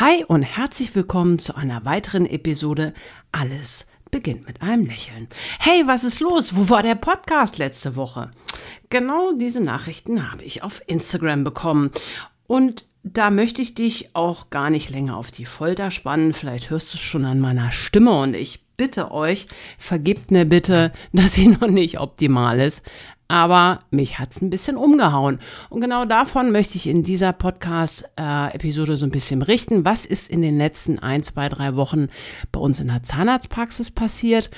Hi und herzlich willkommen zu einer weiteren Episode Alles beginnt mit einem Lächeln. Hey, was ist los? Wo war der Podcast letzte Woche? Genau diese Nachrichten habe ich auf Instagram bekommen. Und da möchte ich dich auch gar nicht länger auf die Folter spannen. Vielleicht hörst du es schon an meiner Stimme und ich bitte euch, vergibt mir bitte, dass sie noch nicht optimal ist aber mich hat es ein bisschen umgehauen. Und genau davon möchte ich in dieser Podcast-Episode so ein bisschen berichten. Was ist in den letzten ein, zwei, drei Wochen bei uns in der Zahnarztpraxis passiert?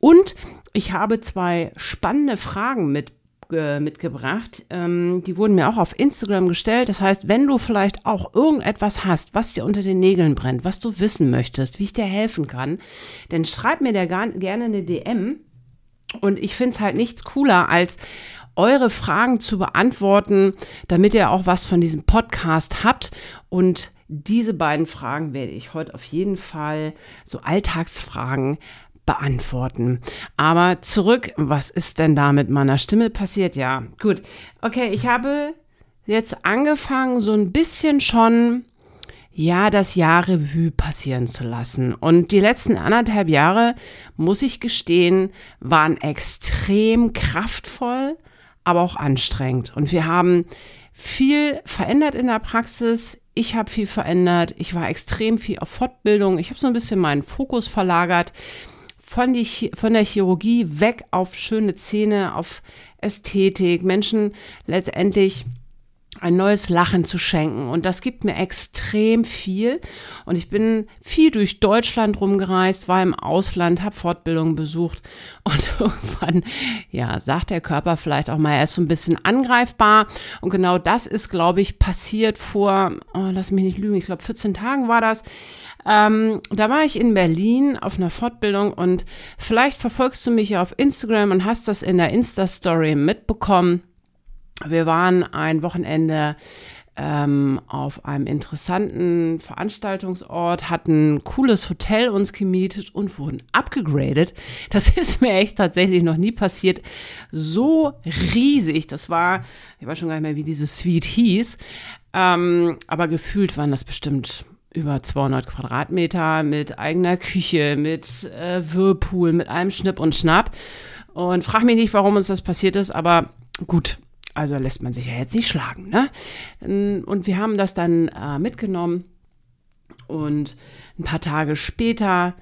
Und ich habe zwei spannende Fragen mit mitgebracht. Ähm, die wurden mir auch auf Instagram gestellt. Das heißt, wenn du vielleicht auch irgendetwas hast, was dir unter den Nägeln brennt, was du wissen möchtest, wie ich dir helfen kann, dann schreib mir da gerne eine DM und ich finde es halt nichts cooler, als eure Fragen zu beantworten, damit ihr auch was von diesem Podcast habt. Und diese beiden Fragen werde ich heute auf jeden Fall, so Alltagsfragen, beantworten. Aber zurück, was ist denn da mit meiner Stimme passiert? Ja, gut. Okay, ich habe jetzt angefangen, so ein bisschen schon ja, das Jahr Revue passieren zu lassen. Und die letzten anderthalb Jahre, muss ich gestehen, waren extrem kraftvoll, aber auch anstrengend. Und wir haben viel verändert in der Praxis. Ich habe viel verändert. Ich war extrem viel auf Fortbildung. Ich habe so ein bisschen meinen Fokus verlagert von, die, von der Chirurgie weg auf schöne Zähne, auf Ästhetik, Menschen letztendlich ein neues Lachen zu schenken. Und das gibt mir extrem viel. Und ich bin viel durch Deutschland rumgereist, war im Ausland, habe Fortbildungen besucht. Und irgendwann, ja, sagt der Körper vielleicht auch mal, er ist so ein bisschen angreifbar. Und genau das ist, glaube ich, passiert vor, oh, lass mich nicht lügen, ich glaube 14 Tagen war das. Ähm, da war ich in Berlin auf einer Fortbildung und vielleicht verfolgst du mich ja auf Instagram und hast das in der Insta-Story mitbekommen wir waren ein Wochenende ähm, auf einem interessanten Veranstaltungsort, hatten ein cooles Hotel uns gemietet und wurden abgegradet. Das ist mir echt tatsächlich noch nie passiert. So riesig. Das war, ich weiß schon gar nicht mehr, wie dieses Suite hieß. Ähm, aber gefühlt waren das bestimmt über 200 Quadratmeter mit eigener Küche, mit äh, Whirlpool, mit allem Schnipp und Schnapp. Und frag mich nicht, warum uns das passiert ist, aber gut, also lässt man sich ja jetzt nicht schlagen. Ne? Ähm, und wir haben das dann äh, mitgenommen und ein paar Tage später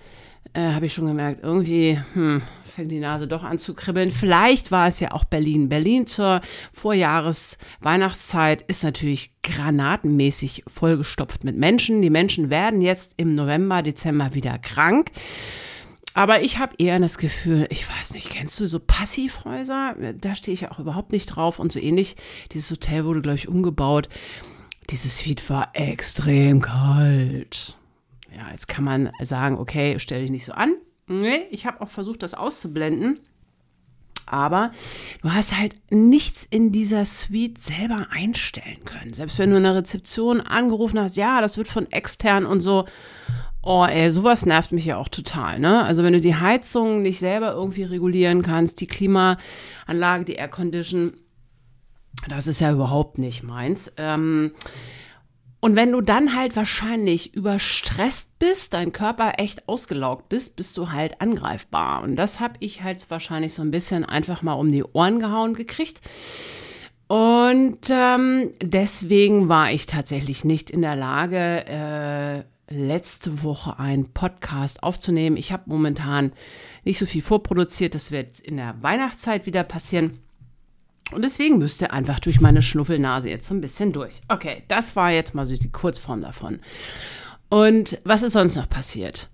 äh, habe ich schon gemerkt, irgendwie hm, fängt die Nase doch an zu kribbeln. Vielleicht war es ja auch Berlin. Berlin zur Vorjahres-Weihnachtszeit ist natürlich granatenmäßig vollgestopft mit Menschen. Die Menschen werden jetzt im November, Dezember wieder krank. Aber ich habe eher das Gefühl, ich weiß nicht, kennst du so Passivhäuser? Da stehe ich auch überhaupt nicht drauf. Und so ähnlich, dieses Hotel wurde, glaube ich, umgebaut. Dieses Suite war extrem kalt. Ja, jetzt kann man sagen, okay, stell dich nicht so an. Nee, ich habe auch versucht, das auszublenden. Aber du hast halt nichts in dieser Suite selber einstellen können. Selbst wenn du in der Rezeption angerufen hast, ja, das wird von extern und so. Oh, ey, sowas nervt mich ja auch total, ne? Also wenn du die Heizung nicht selber irgendwie regulieren kannst, die Klimaanlage, die Aircondition, das ist ja überhaupt nicht meins. Ähm, und wenn du dann halt wahrscheinlich überstresst bist, dein Körper echt ausgelaugt bist, bist du halt angreifbar. Und das habe ich halt wahrscheinlich so ein bisschen einfach mal um die Ohren gehauen gekriegt. Und ähm, deswegen war ich tatsächlich nicht in der Lage, äh, letzte Woche einen Podcast aufzunehmen. Ich habe momentan nicht so viel vorproduziert. Das wird in der Weihnachtszeit wieder passieren. Und deswegen müsst ihr einfach durch meine Schnuffelnase jetzt so ein bisschen durch. Okay, das war jetzt mal so die Kurzform davon. Und was ist sonst noch passiert?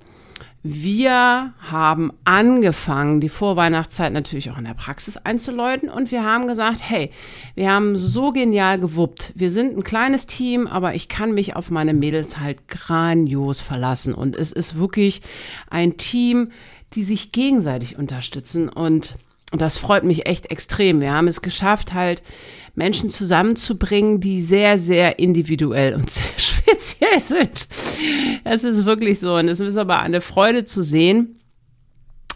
Wir haben angefangen, die Vorweihnachtszeit natürlich auch in der Praxis einzuläuten und wir haben gesagt, hey, wir haben so genial gewuppt. Wir sind ein kleines Team, aber ich kann mich auf meine Mädels halt grandios verlassen und es ist wirklich ein Team, die sich gegenseitig unterstützen und das freut mich echt extrem. Wir haben es geschafft, halt Menschen zusammenzubringen, die sehr, sehr individuell und sehr speziell sind. Es ist wirklich so. Und es ist aber eine Freude zu sehen,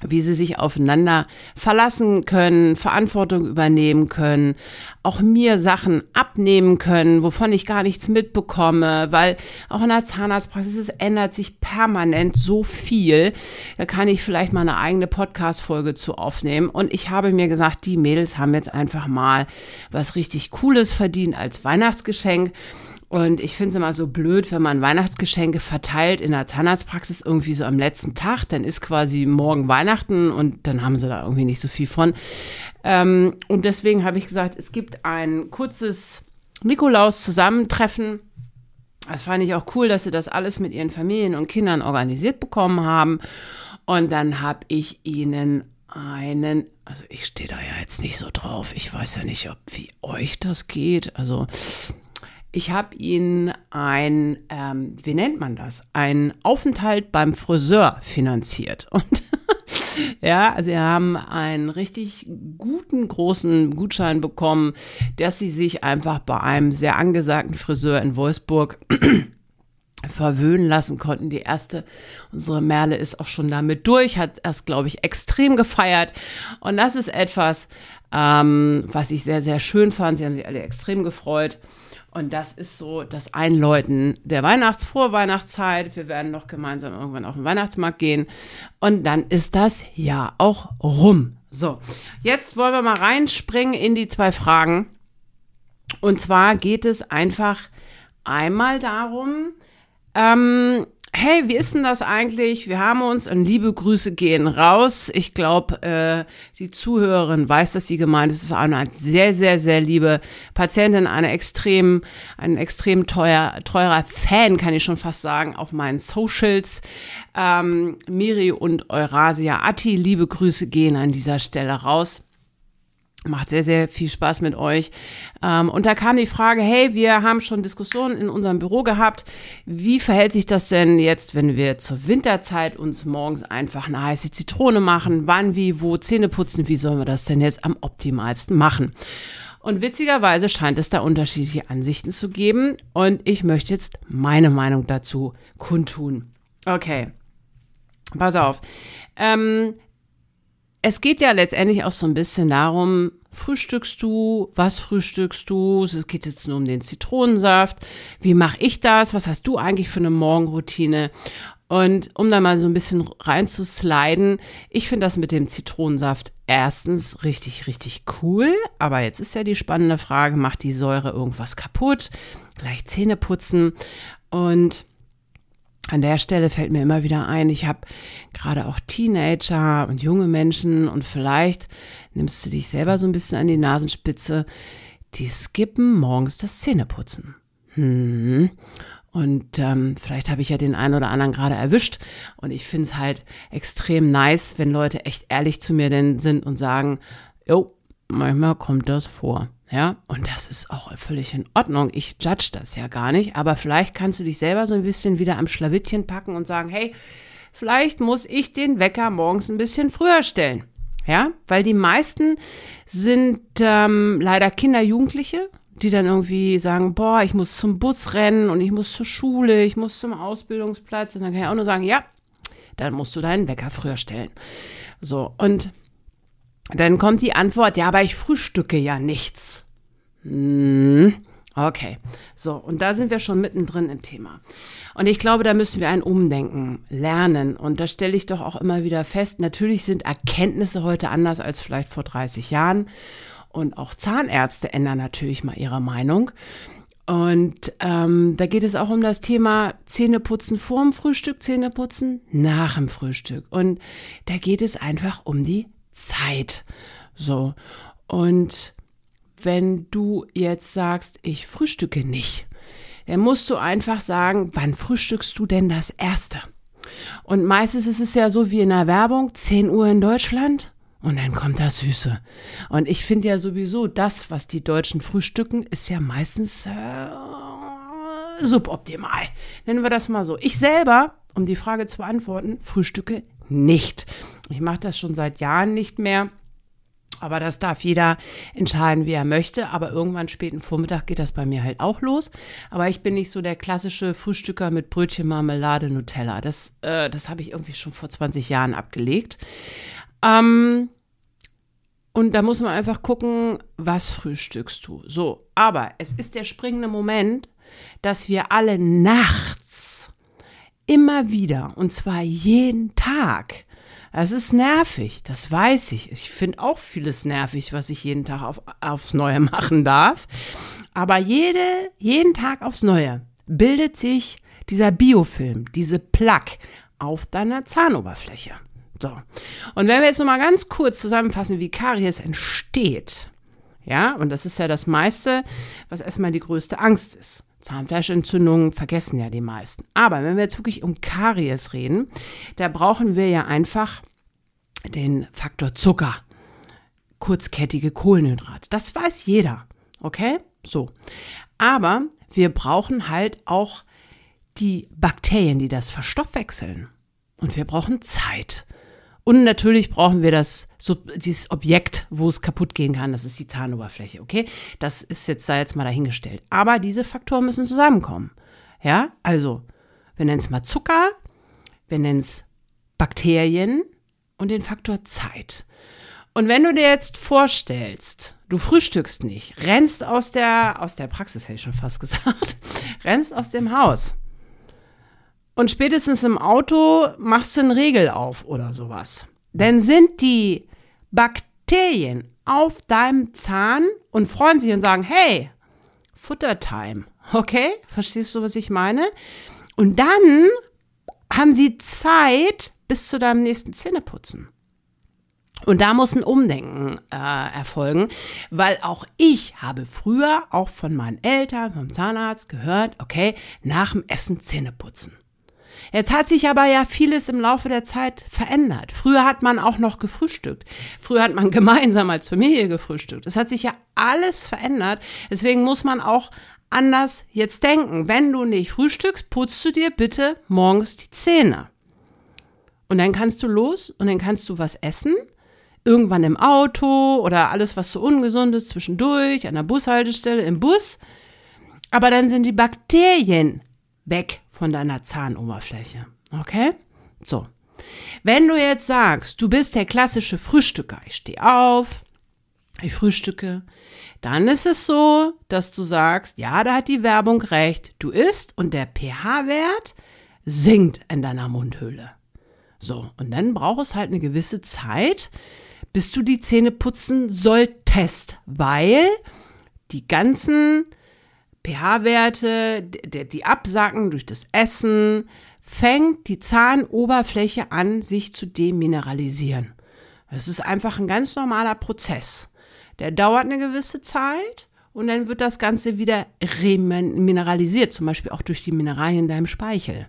wie sie sich aufeinander verlassen können, Verantwortung übernehmen können, auch mir Sachen abnehmen können, wovon ich gar nichts mitbekomme, weil auch in der Zahnarztpraxis es ändert sich permanent so viel. Da kann ich vielleicht mal eine eigene Podcast-Folge zu aufnehmen. Und ich habe mir gesagt, die Mädels haben jetzt einfach mal was richtig Cooles verdient als Weihnachtsgeschenk. Und ich finde es immer so blöd, wenn man Weihnachtsgeschenke verteilt in der Zahnarztpraxis irgendwie so am letzten Tag. Dann ist quasi morgen Weihnachten und dann haben sie da irgendwie nicht so viel von. Ähm, und deswegen habe ich gesagt, es gibt ein kurzes Nikolaus-Zusammentreffen. Das fand ich auch cool, dass sie das alles mit ihren Familien und Kindern organisiert bekommen haben. Und dann habe ich ihnen einen, also ich stehe da ja jetzt nicht so drauf. Ich weiß ja nicht, ob wie euch das geht. Also ich habe ihnen ein, ähm, wie nennt man das, ein Aufenthalt beim Friseur finanziert. Und ja, also sie haben einen richtig guten, großen Gutschein bekommen, dass sie sich einfach bei einem sehr angesagten Friseur in Wolfsburg verwöhnen lassen konnten. Die erste, unsere Merle ist auch schon damit durch, hat das, glaube ich, extrem gefeiert. Und das ist etwas, ähm, was ich sehr, sehr schön fand. Sie haben sich alle extrem gefreut. Und das ist so das Einläuten der Weihnachts-, Vorweihnachtszeit. Wir werden noch gemeinsam irgendwann auf den Weihnachtsmarkt gehen. Und dann ist das Jahr auch rum. So, jetzt wollen wir mal reinspringen in die zwei Fragen. Und zwar geht es einfach einmal darum, ähm, hey, wie ist denn das eigentlich? Wir haben uns und liebe Grüße gehen raus. Ich glaube, äh, die Zuhörerin weiß, dass die gemeint ist. Es ist eine sehr, sehr, sehr liebe Patientin, eine extrem, ein extrem teuer, teurer Fan, kann ich schon fast sagen, auf meinen Socials. Ähm, Miri und Eurasia Atti, liebe Grüße gehen an dieser Stelle raus. Macht sehr, sehr viel Spaß mit euch. Ähm, und da kam die Frage, hey, wir haben schon Diskussionen in unserem Büro gehabt. Wie verhält sich das denn jetzt, wenn wir zur Winterzeit uns morgens einfach eine heiße Zitrone machen? Wann, wie, wo, Zähne putzen? Wie sollen wir das denn jetzt am optimalsten machen? Und witzigerweise scheint es da unterschiedliche Ansichten zu geben. Und ich möchte jetzt meine Meinung dazu kundtun. Okay. Pass auf. Ähm, es geht ja letztendlich auch so ein bisschen darum, frühstückst du, was frühstückst du? Es geht jetzt nur um den Zitronensaft. Wie mache ich das? Was hast du eigentlich für eine Morgenroutine? Und um da mal so ein bisschen reinzusliden, ich finde das mit dem Zitronensaft erstens richtig, richtig cool. Aber jetzt ist ja die spannende Frage, macht die Säure irgendwas kaputt? Gleich Zähne putzen. Und an der Stelle fällt mir immer wieder ein, ich habe gerade auch Teenager und junge Menschen und vielleicht nimmst du dich selber so ein bisschen an die Nasenspitze, die skippen morgens das Zähneputzen. Hm. Und ähm, vielleicht habe ich ja den einen oder anderen gerade erwischt. Und ich finde es halt extrem nice, wenn Leute echt ehrlich zu mir denn sind und sagen, jo, manchmal kommt das vor. Ja, und das ist auch völlig in Ordnung. Ich judge das ja gar nicht, aber vielleicht kannst du dich selber so ein bisschen wieder am Schlawittchen packen und sagen, hey, vielleicht muss ich den Wecker morgens ein bisschen früher stellen. Ja, weil die meisten sind ähm, leider Kinder, Jugendliche, die dann irgendwie sagen, boah, ich muss zum Bus rennen und ich muss zur Schule, ich muss zum Ausbildungsplatz. Und dann kann ich auch nur sagen, ja, dann musst du deinen Wecker früher stellen. So, und dann kommt die Antwort, ja, aber ich frühstücke ja nichts. Hm, okay, so, und da sind wir schon mittendrin im Thema. Und ich glaube, da müssen wir ein Umdenken lernen. Und da stelle ich doch auch immer wieder fest, natürlich sind Erkenntnisse heute anders als vielleicht vor 30 Jahren. Und auch Zahnärzte ändern natürlich mal ihre Meinung. Und ähm, da geht es auch um das Thema Zähneputzen vor dem Frühstück, Zähneputzen nach dem Frühstück. Und da geht es einfach um die Zeit. So. Und wenn du jetzt sagst, ich frühstücke nicht, dann musst du einfach sagen, wann frühstückst du denn das erste? Und meistens ist es ja so wie in der Werbung, 10 Uhr in Deutschland und dann kommt das Süße. Und ich finde ja sowieso, das, was die Deutschen frühstücken, ist ja meistens äh, suboptimal. Nennen wir das mal so. Ich selber, um die Frage zu beantworten, frühstücke nicht. Ich mache das schon seit Jahren nicht mehr. Aber das darf jeder entscheiden, wie er möchte. Aber irgendwann späten Vormittag geht das bei mir halt auch los. Aber ich bin nicht so der klassische Frühstücker mit Brötchen, Marmelade, Nutella. Das, äh, das habe ich irgendwie schon vor 20 Jahren abgelegt. Ähm, und da muss man einfach gucken, was frühstückst du. So, aber es ist der springende Moment, dass wir alle nachts immer wieder, und zwar jeden Tag, es ist nervig, das weiß ich. Ich finde auch vieles nervig, was ich jeden Tag auf, aufs Neue machen darf. Aber jede, jeden Tag aufs Neue bildet sich dieser Biofilm, diese Plaque auf deiner Zahnoberfläche. So. Und wenn wir jetzt nochmal ganz kurz zusammenfassen, wie Karies entsteht, ja, und das ist ja das meiste, was erstmal die größte Angst ist. Zahnfleischentzündungen vergessen ja die meisten. Aber wenn wir jetzt wirklich um Karies reden, da brauchen wir ja einfach den Faktor Zucker, kurzkettige Kohlenhydrate. Das weiß jeder, okay? So. Aber wir brauchen halt auch die Bakterien, die das verstoffwechseln. Und wir brauchen Zeit. Und natürlich brauchen wir das, so, dieses Objekt, wo es kaputt gehen kann. Das ist die Zahnoberfläche, okay? Das ist jetzt da jetzt mal dahingestellt. Aber diese Faktoren müssen zusammenkommen. Ja, also, wir nennen es mal Zucker, wir nennen es Bakterien und den Faktor Zeit. Und wenn du dir jetzt vorstellst, du frühstückst nicht, rennst aus der, aus der Praxis, hätte ich schon fast gesagt, rennst aus dem Haus und spätestens im Auto machst du einen Regel auf oder sowas. Denn sind die Bakterien auf deinem Zahn und freuen sich und sagen, hey, Futtertime. Okay? Verstehst du, was ich meine? Und dann haben sie Zeit bis zu deinem nächsten Zähneputzen. Und da muss ein Umdenken äh, erfolgen, weil auch ich habe früher auch von meinen Eltern, vom Zahnarzt gehört, okay, nach dem Essen Zähne putzen. Jetzt hat sich aber ja vieles im Laufe der Zeit verändert. Früher hat man auch noch gefrühstückt. Früher hat man gemeinsam als Familie gefrühstückt. Es hat sich ja alles verändert. Deswegen muss man auch anders jetzt denken. Wenn du nicht frühstückst, putzt du dir bitte morgens die Zähne. Und dann kannst du los und dann kannst du was essen. Irgendwann im Auto oder alles, was so ungesund ist, zwischendurch, an der Bushaltestelle, im Bus. Aber dann sind die Bakterien weg von deiner Zahnoberfläche. Okay? So. Wenn du jetzt sagst, du bist der klassische Frühstücker, ich stehe auf, ich frühstücke, dann ist es so, dass du sagst, ja, da hat die Werbung recht, du isst und der pH-Wert sinkt in deiner Mundhöhle. So, und dann braucht es halt eine gewisse Zeit, bis du die Zähne putzen solltest, weil die ganzen pH-Werte, die absacken durch das Essen, fängt die Zahnoberfläche an, sich zu demineralisieren. Das ist einfach ein ganz normaler Prozess. Der dauert eine gewisse Zeit und dann wird das Ganze wieder remineralisiert, zum Beispiel auch durch die Mineralien in deinem Speichel.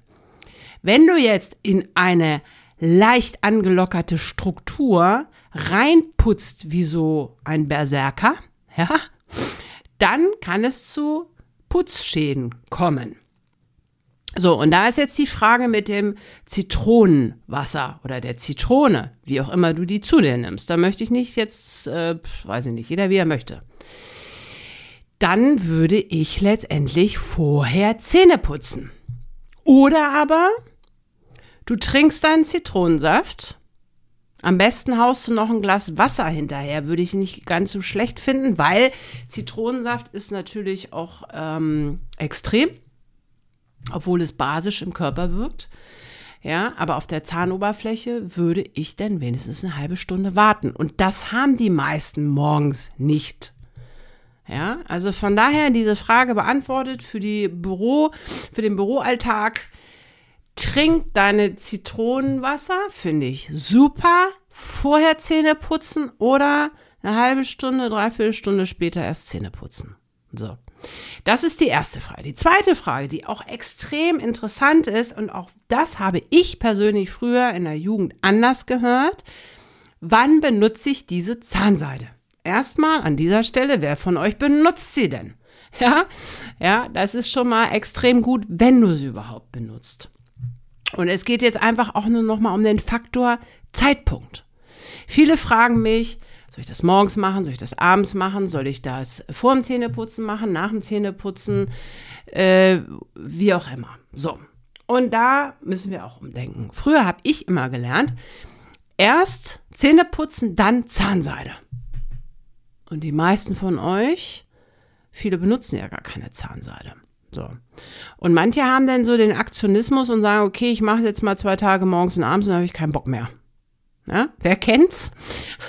Wenn du jetzt in eine leicht angelockerte Struktur reinputzt wie so ein Berserker, ja, dann kann es zu Putzschäden kommen. So, und da ist jetzt die Frage mit dem Zitronenwasser oder der Zitrone, wie auch immer du die zu dir nimmst. Da möchte ich nicht jetzt, äh, weiß ich nicht, jeder wie er möchte. Dann würde ich letztendlich vorher Zähne putzen. Oder aber du trinkst deinen Zitronensaft am besten haust du noch ein Glas Wasser hinterher, würde ich nicht ganz so schlecht finden, weil Zitronensaft ist natürlich auch ähm, extrem, obwohl es basisch im Körper wirkt. Ja, aber auf der Zahnoberfläche würde ich dann wenigstens eine halbe Stunde warten. Und das haben die meisten morgens nicht. Ja, also von daher diese Frage beantwortet für die Büro, für den Büroalltag Trink deine Zitronenwasser, finde ich super. Vorher Zähne putzen oder eine halbe Stunde, dreiviertel Stunde später erst Zähne putzen. So. Das ist die erste Frage. Die zweite Frage, die auch extrem interessant ist und auch das habe ich persönlich früher in der Jugend anders gehört. Wann benutze ich diese Zahnseide? Erstmal an dieser Stelle, wer von euch benutzt sie denn? Ja, ja, das ist schon mal extrem gut, wenn du sie überhaupt benutzt. Und es geht jetzt einfach auch nur noch mal um den Faktor Zeitpunkt. Viele fragen mich, Soll ich das morgens machen? Soll ich das abends machen? Soll ich das vor dem Zähneputzen machen? Nach dem Zähneputzen? Äh, wie auch immer. So. Und da müssen wir auch umdenken. Früher habe ich immer gelernt, erst Zähneputzen, dann Zahnseide. Und die meisten von euch, viele benutzen ja gar keine Zahnseide. So. Und manche haben dann so den Aktionismus und sagen, okay, ich mache jetzt mal zwei Tage morgens und abends und dann habe ich keinen Bock mehr. Ja? Wer kennt's?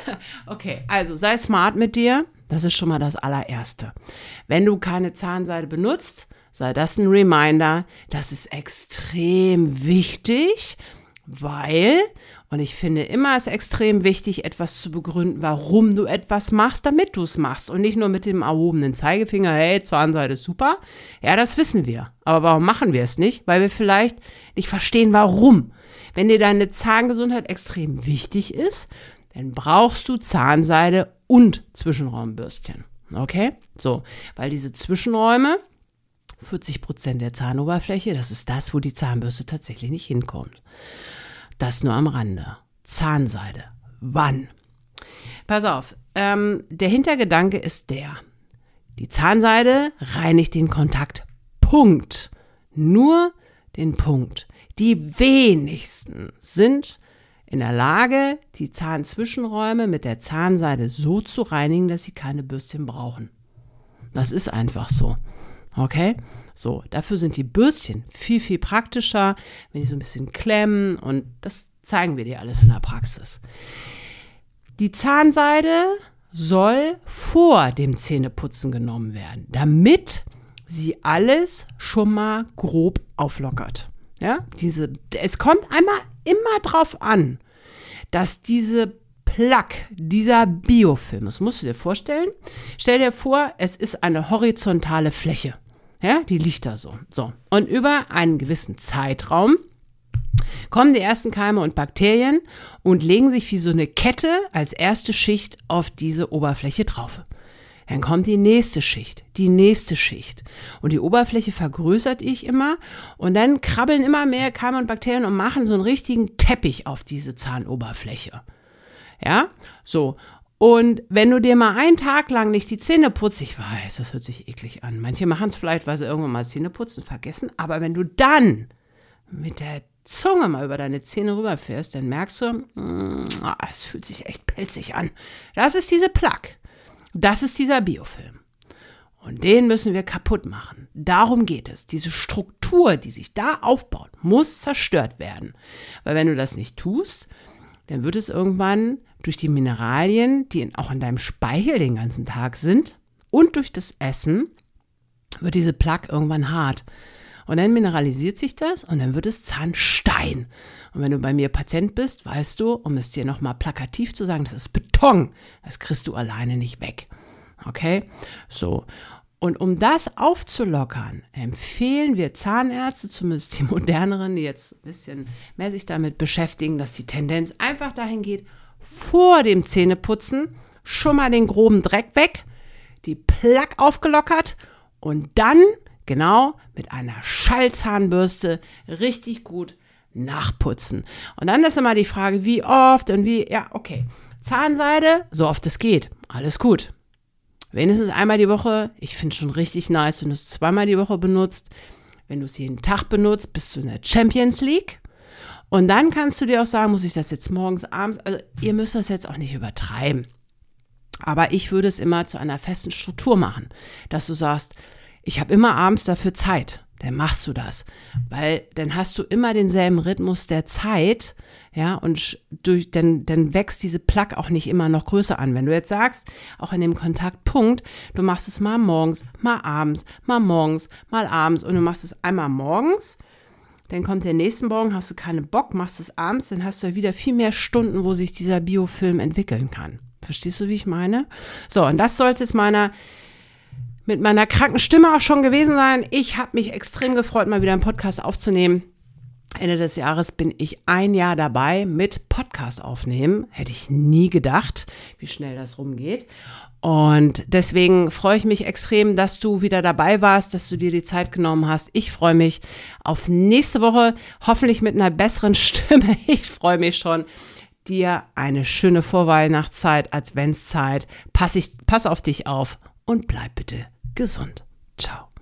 okay, also sei smart mit dir. Das ist schon mal das allererste. Wenn du keine Zahnseide benutzt, sei das ein Reminder. Das ist extrem wichtig, weil, und ich finde immer es extrem wichtig, etwas zu begründen, warum du etwas machst, damit du es machst. Und nicht nur mit dem erhobenen Zeigefinger, hey, Zahnseide ist super. Ja, das wissen wir. Aber warum machen wir es nicht? Weil wir vielleicht nicht verstehen, warum. Wenn dir deine Zahngesundheit extrem wichtig ist, dann brauchst du Zahnseide und Zwischenraumbürstchen. Okay? So, weil diese Zwischenräume, 40 Prozent der Zahnoberfläche, das ist das, wo die Zahnbürste tatsächlich nicht hinkommt. Das nur am Rande. Zahnseide. Wann? Pass auf, ähm, der Hintergedanke ist der. Die Zahnseide reinigt den Kontakt. Punkt. Nur den Punkt. Die wenigsten sind in der Lage, die Zahnzwischenräume mit der Zahnseide so zu reinigen, dass sie keine Bürstchen brauchen. Das ist einfach so. Okay? So, dafür sind die Bürstchen viel, viel praktischer, wenn die so ein bisschen klemmen und das zeigen wir dir alles in der Praxis. Die Zahnseide soll vor dem Zähneputzen genommen werden, damit sie alles schon mal grob auflockert. Ja, diese, es kommt einmal immer drauf an, dass diese Plaque, dieser Biofilm, das musst du dir vorstellen. Stell dir vor, es ist eine horizontale Fläche. Ja, die da so. So. Und über einen gewissen Zeitraum kommen die ersten Keime und Bakterien und legen sich wie so eine Kette als erste Schicht auf diese Oberfläche drauf. Dann kommt die nächste Schicht, die nächste Schicht. Und die Oberfläche vergrößert ich immer. Und dann krabbeln immer mehr Keime und Bakterien und machen so einen richtigen Teppich auf diese Zahnoberfläche. Ja, so. Und wenn du dir mal einen Tag lang nicht die Zähne putzt, ich weiß, das hört sich eklig an. Manche machen es vielleicht, weil sie irgendwann mal Zähne putzen vergessen. Aber wenn du dann mit der Zunge mal über deine Zähne rüberfährst, dann merkst du, mm, es fühlt sich echt pelzig an. Das ist diese Plaque. Das ist dieser Biofilm. Und den müssen wir kaputt machen. Darum geht es. Diese Struktur, die sich da aufbaut, muss zerstört werden. Weil wenn du das nicht tust, dann wird es irgendwann durch die Mineralien, die auch in deinem Speichel den ganzen Tag sind, und durch das Essen, wird diese Plaque irgendwann hart. Und dann mineralisiert sich das und dann wird es Zahnstein. Und wenn du bei mir Patient bist, weißt du, um es dir nochmal plakativ zu sagen, das ist Beton. Das kriegst du alleine nicht weg. Okay? So. Und um das aufzulockern, empfehlen wir Zahnärzte, zumindest die moderneren, die jetzt ein bisschen mehr sich damit beschäftigen, dass die Tendenz einfach dahin geht, vor dem Zähneputzen schon mal den groben Dreck weg, die Plaque aufgelockert und dann genau mit einer Schallzahnbürste richtig gut nachputzen. Und dann ist immer die Frage, wie oft und wie, ja, okay. Zahnseide, so oft es geht. Alles gut. Wenigstens einmal die Woche. Ich finde schon richtig nice, wenn du es zweimal die Woche benutzt. Wenn du es jeden Tag benutzt, bist du in der Champions League. Und dann kannst du dir auch sagen, muss ich das jetzt morgens, abends, also ihr müsst das jetzt auch nicht übertreiben. Aber ich würde es immer zu einer festen Struktur machen, dass du sagst, ich habe immer abends dafür Zeit. Dann machst du das, weil dann hast du immer denselben Rhythmus der Zeit, ja, und durch, dann, dann wächst diese Plaque auch nicht immer noch größer an. Wenn du jetzt sagst, auch in dem Kontaktpunkt, du machst es mal morgens, mal abends, mal morgens, mal abends und du machst es einmal morgens, dann kommt der nächste Morgen, hast du keinen Bock, machst es abends, dann hast du ja wieder viel mehr Stunden, wo sich dieser Biofilm entwickeln kann. Verstehst du, wie ich meine? So, und das soll es jetzt meiner mit meiner kranken Stimme auch schon gewesen sein. Ich habe mich extrem gefreut, mal wieder einen Podcast aufzunehmen. Ende des Jahres bin ich ein Jahr dabei mit Podcast aufnehmen. Hätte ich nie gedacht, wie schnell das rumgeht. Und deswegen freue ich mich extrem, dass du wieder dabei warst, dass du dir die Zeit genommen hast. Ich freue mich auf nächste Woche, hoffentlich mit einer besseren Stimme. Ich freue mich schon. dir eine schöne Vorweihnachtszeit, Adventszeit. Pass, ich, pass auf dich auf und bleib bitte gesund. Ciao.